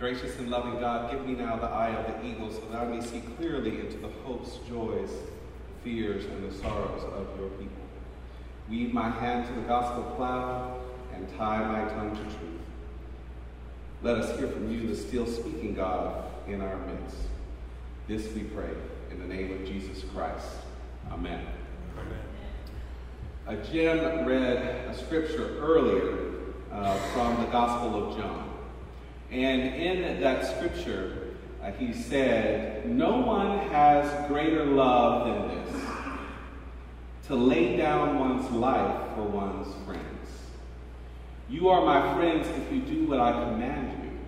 Gracious and loving God, give me now the eye of the eagle so that I may see clearly into the hopes, joys, fears, and the sorrows of your people. Weave my hand to the gospel plow and tie my tongue to truth. Let us hear from you, the still speaking God, in our midst. This we pray in the name of Jesus Christ. Amen. Amen. Uh, Jim read a scripture earlier uh, from the Gospel of John. And in that scripture, uh, he said, No one has greater love than this to lay down one's life for one's friends. You are my friends if you do what I command you.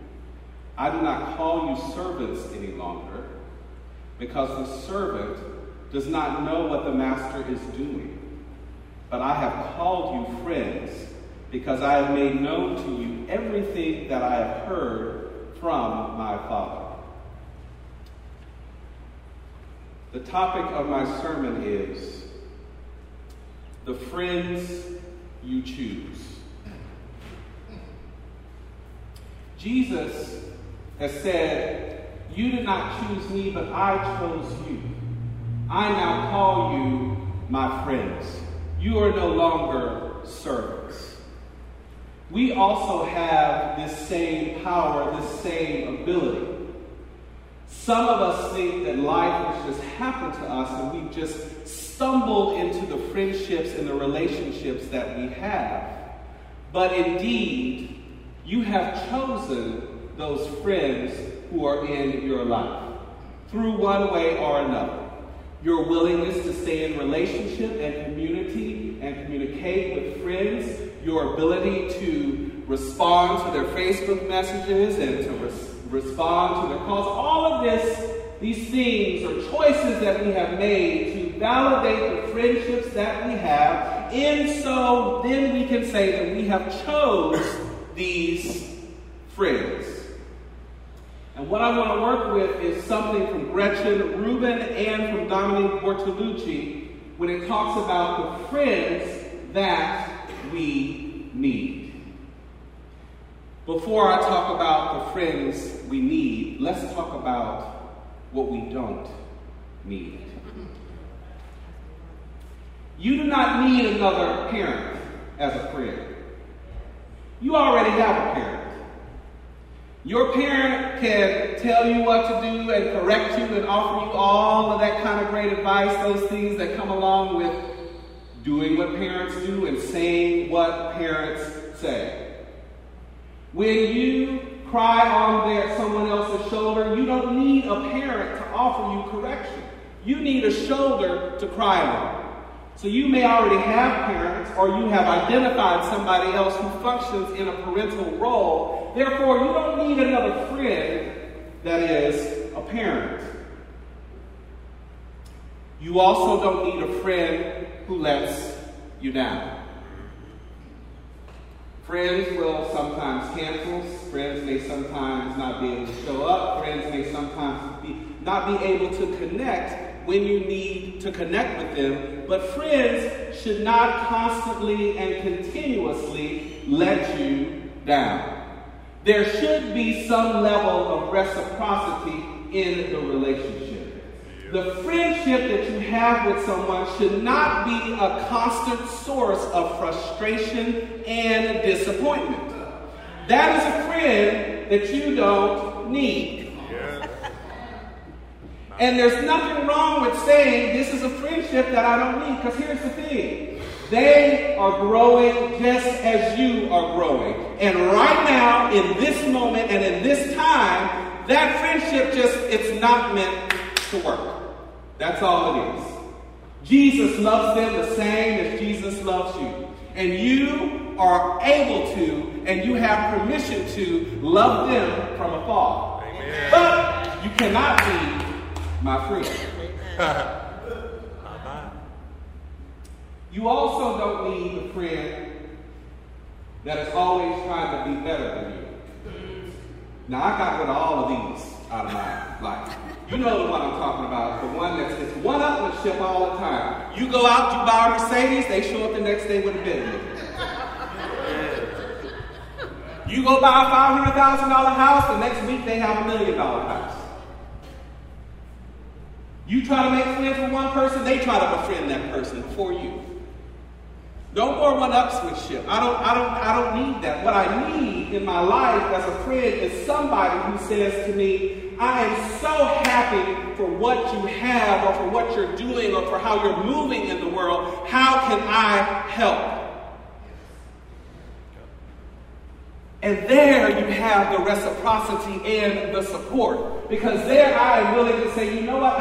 I do not call you servants any longer, because the servant does not know what the master is doing. But I have called you friends because I have made known to you everything that I have heard from my Father. The topic of my sermon is the friends you choose. Jesus has said, You did not choose me, but I chose you. I now call you my friends. You are no longer servants we also have this same power, this same ability. Some of us think that life has just happened to us and we've just stumbled into the friendships and the relationships that we have. But indeed, you have chosen those friends who are in your life through one way or another. Your willingness to stay in relationship and community and communicate with friends your ability to respond to their Facebook messages and to res- respond to their calls. All of this, these things are choices that we have made to validate the friendships that we have. And so then we can say that we have chose these friends. And what I want to work with is something from Gretchen Rubin and from Dominique Bortolucci when it talks about the friends that we need. Before I talk about the friends we need, let's talk about what we don't need. You do not need another parent as a friend. You already have a parent. Your parent can tell you what to do and correct you and offer you all of that kind of great advice, those things that come along with doing what parents do and saying what parents say. When you cry on their, someone else's shoulder, you don't need a parent to offer you correction. You need a shoulder to cry on. So you may already have parents or you have identified somebody else who functions in a parental role. Therefore, you don't need another friend that is a parent. You also don't need a friend who lets you down. Friends will sometimes cancel. Friends may sometimes not be able to show up. Friends may sometimes be, not be able to connect when you need to connect with them. But friends should not constantly and continuously let you down. There should be some level of reciprocity in the relationship. The friendship that you have with someone should not be a constant source of frustration and disappointment. That is a friend that you don't need. And there's nothing wrong with saying this is a friendship that I don't need, because here's the thing. They are growing just as you are growing. And right now, in this moment and in this time, that friendship just, it's not meant to work. That's all it is. Jesus loves them the same as Jesus loves you. And you are able to, and you have permission to love them from afar. Amen. But you cannot be my friend. you also don't need a friend that is always trying to be better than you. Mm. Now, I got rid of all of these out of my life. You know the one I'm talking about, the one that's it's one upmanship all the time. You go out, you buy a Mercedes, they show up the next day with a Bentley. You go buy a $500,000 house, the next week they have a million dollar house. You try to make friends with one person, they try to befriend that person for you. No more one-upsmanship. I don't, I don't, I don't need that. What I need in my life as a friend is somebody who says to me, I am so happy for what you have or for what you're doing or for how you're moving in the world. How can I help? And there you have the reciprocity and the support. Because there I am willing to say, you know what,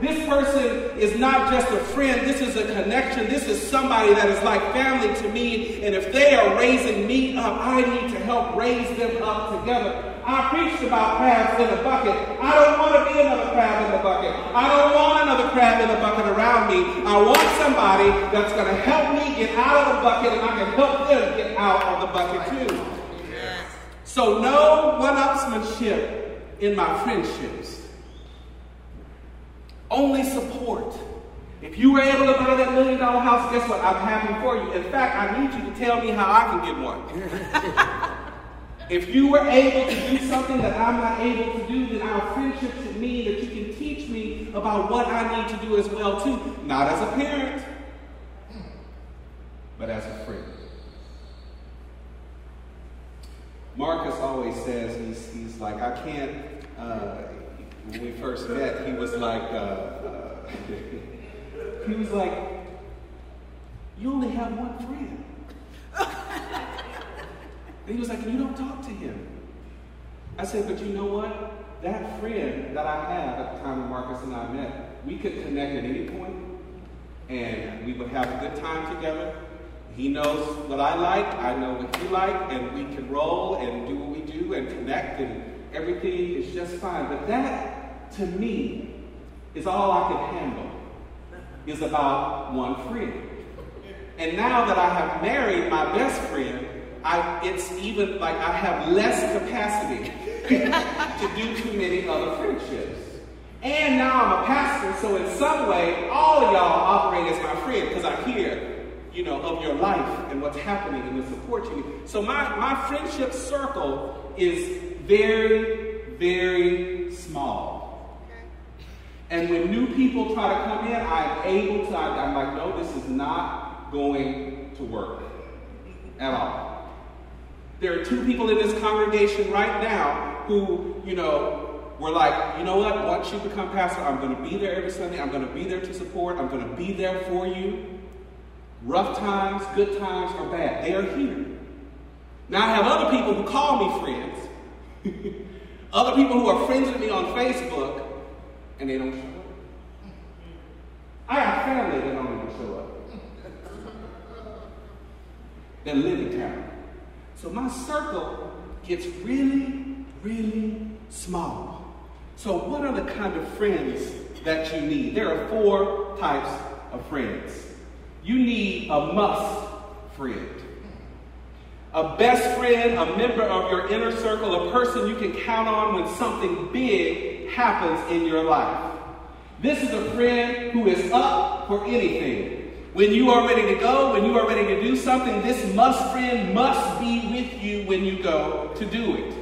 This person is not just a friend, this is a connection. This is somebody that is like family to me. And if they are raising me up, I need to help raise them up together. I preached about crabs in a bucket. I don't want to be another crab in the bucket. I don't want another crab in the bucket around me. I want somebody that's going to help me get out of the bucket and I can help them get out of the bucket too. So, no one upsmanship in my friendships. Only support. If you were able to buy that million dollar house, guess what? I'm happy for you. In fact, I need you to tell me how I can get one. if you were able to do something that I'm not able to do, then our friendship should mean that you can teach me about what I need to do as well, too. Not as a parent, but as a friend. Marcus always says, he's, he's like, I can't, uh, when we first met, he was like, uh, he was like, you only have one friend. and he was like, you don't talk to him. I said, but you know what? That friend that I had at the time when Marcus and I met, we could connect at any point, and we would have a good time together he knows what I like, I know what he like, and we can roll and do what we do and connect, and everything is just fine. But that, to me, is all I can handle, is about one friend. And now that I have married my best friend, I, it's even like I have less capacity to do too many other friendships. And now I'm a pastor, so in some way, all of y'all operate as my friend because I hear you know, of your life and what's happening and the support you. So my, my friendship circle is very, very small. And when new people try to come in, I'm able to, I'm like, no, this is not going to work at all. There are two people in this congregation right now who, you know, were like, you know what, once you become pastor, I'm going to be there every Sunday. I'm going to be there to support. I'm going to be there for you. Rough times, good times, or bad, they are here. Now, I have other people who call me friends, other people who are friends with me on Facebook, and they don't show up. I have family that don't even show up. They live in town. So my circle gets really, really small. So, what are the kind of friends that you need? There are four types of friends. You need a must friend. A best friend, a member of your inner circle, a person you can count on when something big happens in your life. This is a friend who is up for anything. When you are ready to go, when you are ready to do something, this must friend must be with you when you go to do it.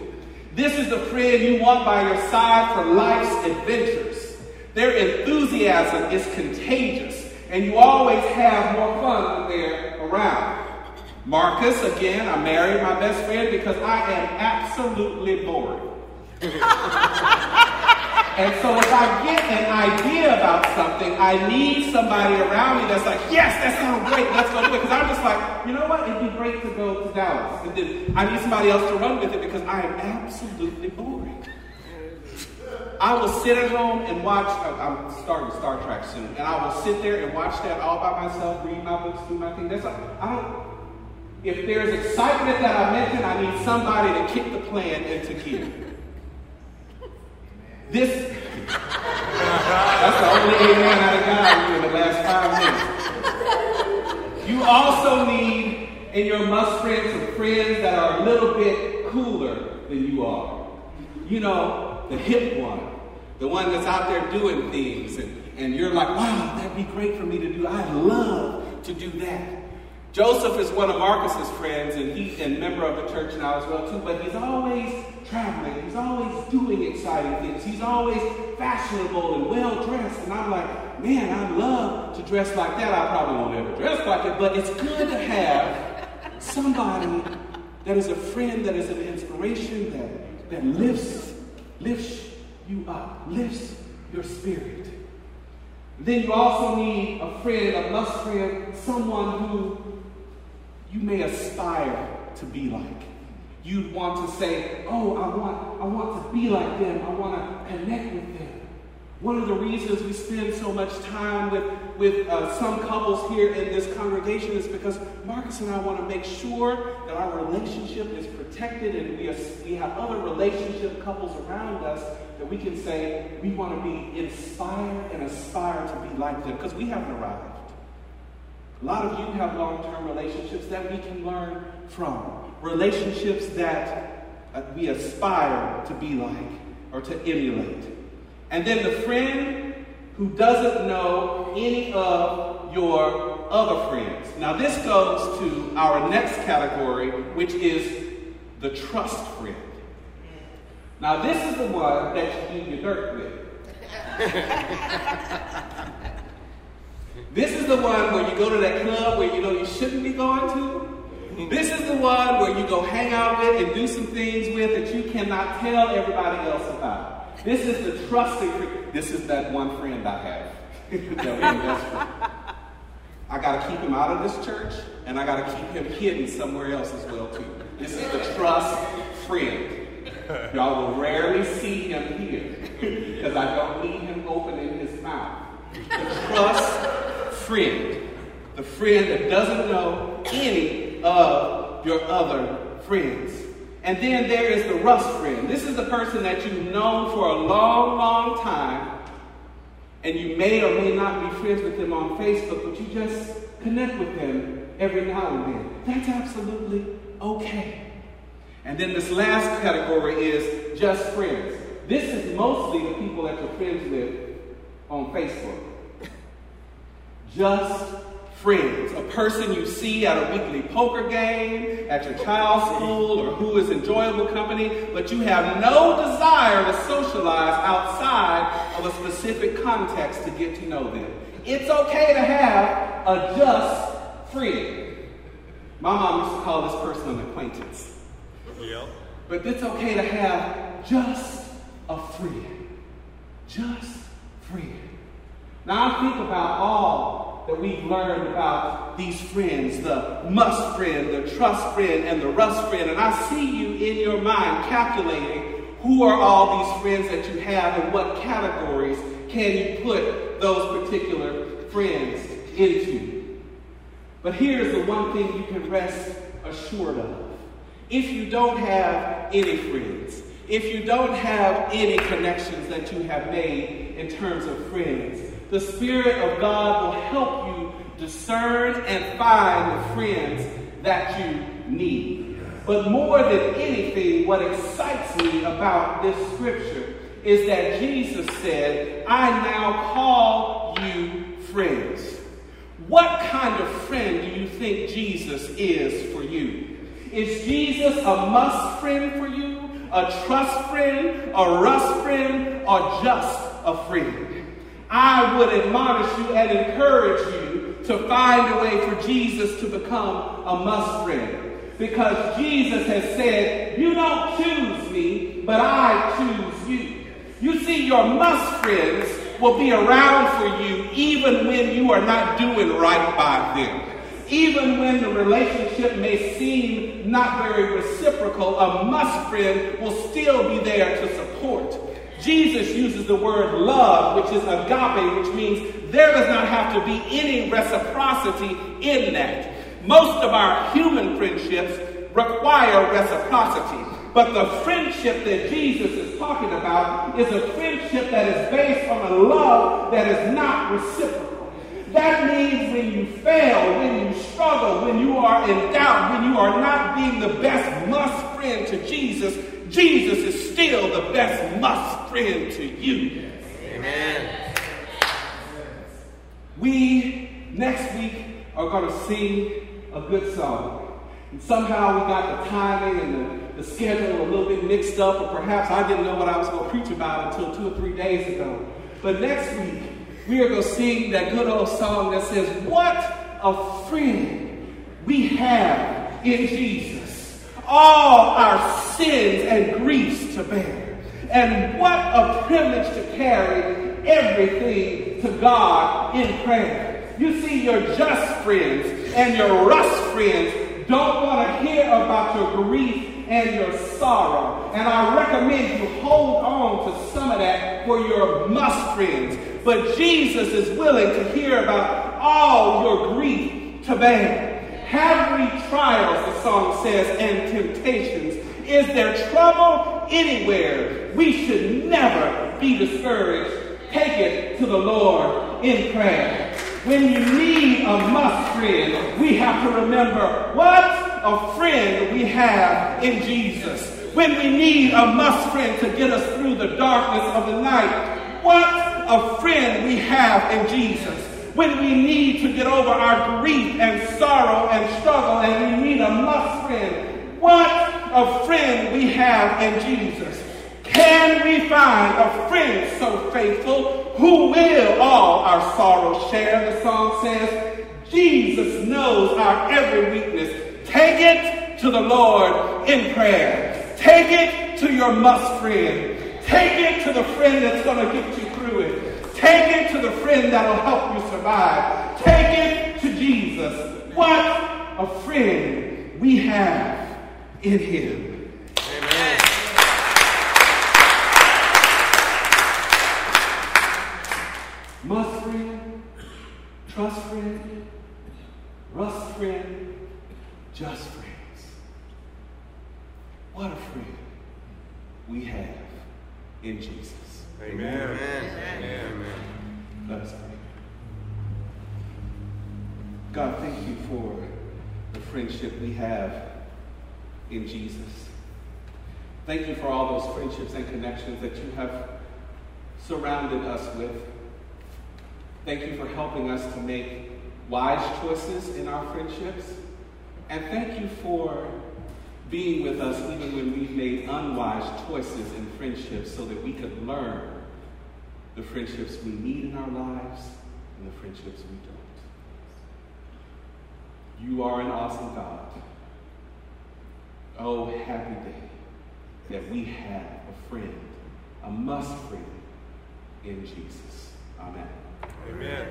This is the friend you want by your side for life's adventures. Their enthusiasm is contagious and you always have more fun when they're around. Marcus, again, I married my best friend because I am absolutely bored. and so if I get an idea about something, I need somebody around me that's like, yes, that sounds great, let's go do it. Because I'm just like, you know what, it'd be great to go to Dallas. And then I need somebody else to run with it because I am absolutely boring. I will sit at home and watch, uh, I'm starting Star Trek soon, and I will sit there and watch that all by myself, read my books, do my thing. That's like, I don't, if there's excitement that I mentioned, I need somebody to kick the plan into gear. This, that's the only amen I got you in the last five minutes. You also need in your must friends some friends that are a little bit cooler than you are. You know, the hip one, the one that's out there doing things, and, and you're like, wow, that'd be great for me to do. I'd love to do that. Joseph is one of Marcus's friends, and he's a member of the church now as well too. But he's always traveling. He's always doing exciting things. He's always fashionable and well dressed. And I'm like, man, I love to dress like that. I probably won't ever dress like it, but it's good to have somebody that is a friend, that is an inspiration, that that lifts lifts you up, lifts your spirit. Then you also need a friend, a must friend, someone who you may aspire to be like. You'd want to say, oh, I want, I want to be like them. I want to connect with them. One of the reasons we spend so much time with, with uh, some couples here in this congregation is because Marcus and I want to make sure that our relationship is protected and we, we have other relationship couples around us that we can say we want to be inspired and aspire to be like them because we haven't arrived. A lot of you have long term relationships that we can learn from, relationships that uh, we aspire to be like or to emulate. And then the friend who doesn't know any of your other friends. Now, this goes to our next category, which is the trust friend. Now, this is the one that you do your dirt with. this is the one where you go to that club where you know you shouldn't be going to. This is the one where you go hang out with and do some things with that you cannot tell everybody else about. This is the trusting friend. This is that one friend I have. I got to keep him out of this church, and I got to keep him hidden somewhere else as well too. This is the trust friend. Y'all will rarely see him here because I don't need him opening his mouth. The trust friend. The friend that doesn't know any of your other friends. And then there is the rust friend. This is the person that you've known for a long, long time. And you may or may not be friends with them on Facebook, but you just connect with them every now and then. That's absolutely okay. And then this last category is just friends. This is mostly the people that you're friends with on Facebook. Just friends. A person you see at a weekly poker game, at your child's school, or who is enjoyable company, but you have no desire to socialize outside of a specific context to get to know them. It's okay to have a just friend. My mom used to call this person an acquaintance. Yep. But it's okay to have just a friend. Just friend. Now I think about all that we've learned about these friends, the must friend, the trust friend, and the rust friend, and I see you in your mind calculating who are all these friends that you have and what categories can you put those particular friends into. But here's the one thing you can rest assured of. If you don't have any friends, if you don't have any connections that you have made in terms of friends, the Spirit of God will help you discern and find the friends that you need. But more than anything, what excites me about this scripture is that Jesus said, I now call you friends. What kind of friend do you think Jesus is for you? Is Jesus a must friend for you, a trust friend, a rust friend, or just a friend? I would admonish you and encourage you to find a way for Jesus to become a must friend. Because Jesus has said, You don't choose me, but I choose you. You see, your must friends will be around for you even when you are not doing right by them. Even when the relationship may seem not very reciprocal, a must friend will still be there to support. Jesus uses the word love, which is agape, which means there does not have to be any reciprocity in that. Most of our human friendships require reciprocity. But the friendship that Jesus is talking about is a friendship that is based on a love that is not reciprocal. That means when you fail, when you struggle, when you are in doubt, when you are not being the best must friend to Jesus, Jesus is still the best must friend to you. Amen. We next week are going to sing a good song. And somehow we got the timing and the, the schedule a little bit mixed up, or perhaps I didn't know what I was going to preach about until two or three days ago. But next week, we are going to sing that good old song that says, What a friend we have in Jesus. All our sins and griefs to bear. And what a privilege to carry everything to God in prayer. You see, your just friends and your rust friends don't want to hear about your grief and your sorrow. And I recommend you hold on to some of that for your must friends. But Jesus is willing to hear about all your grief to bear. Have we trials, the song says, and temptations? Is there trouble anywhere? We should never be discouraged. Take it to the Lord in prayer. When you need a must friend, we have to remember what a friend we have in Jesus. When we need a must friend to get us through the darkness of the night, what a friend we have in Jesus. When we need to get over our grief and sorrow and struggle and we need a must friend, a friend we have in Jesus. Can we find a friend so faithful who will all our sorrows share? The song says, Jesus knows our every weakness. Take it to the Lord in prayer. Take it to your must friend. Take it to the friend that's going to get you through it. Take it to the friend that'll help you survive. Take it to Jesus. What a friend we have in him. Amen. Must friend, trust friend, rust friend, just friends. What a friend we have in Jesus. Amen. Amen. Amen. Let us pray. God, thank you for the friendship we have in Jesus. Thank you for all those friendships and connections that you have surrounded us with. Thank you for helping us to make wise choices in our friendships. And thank you for being with us even when we've made unwise choices in friendships so that we could learn the friendships we need in our lives and the friendships we don't. You are an awesome God. Oh, happy day that we have a friend, a must friend in Jesus. Amen. Amen.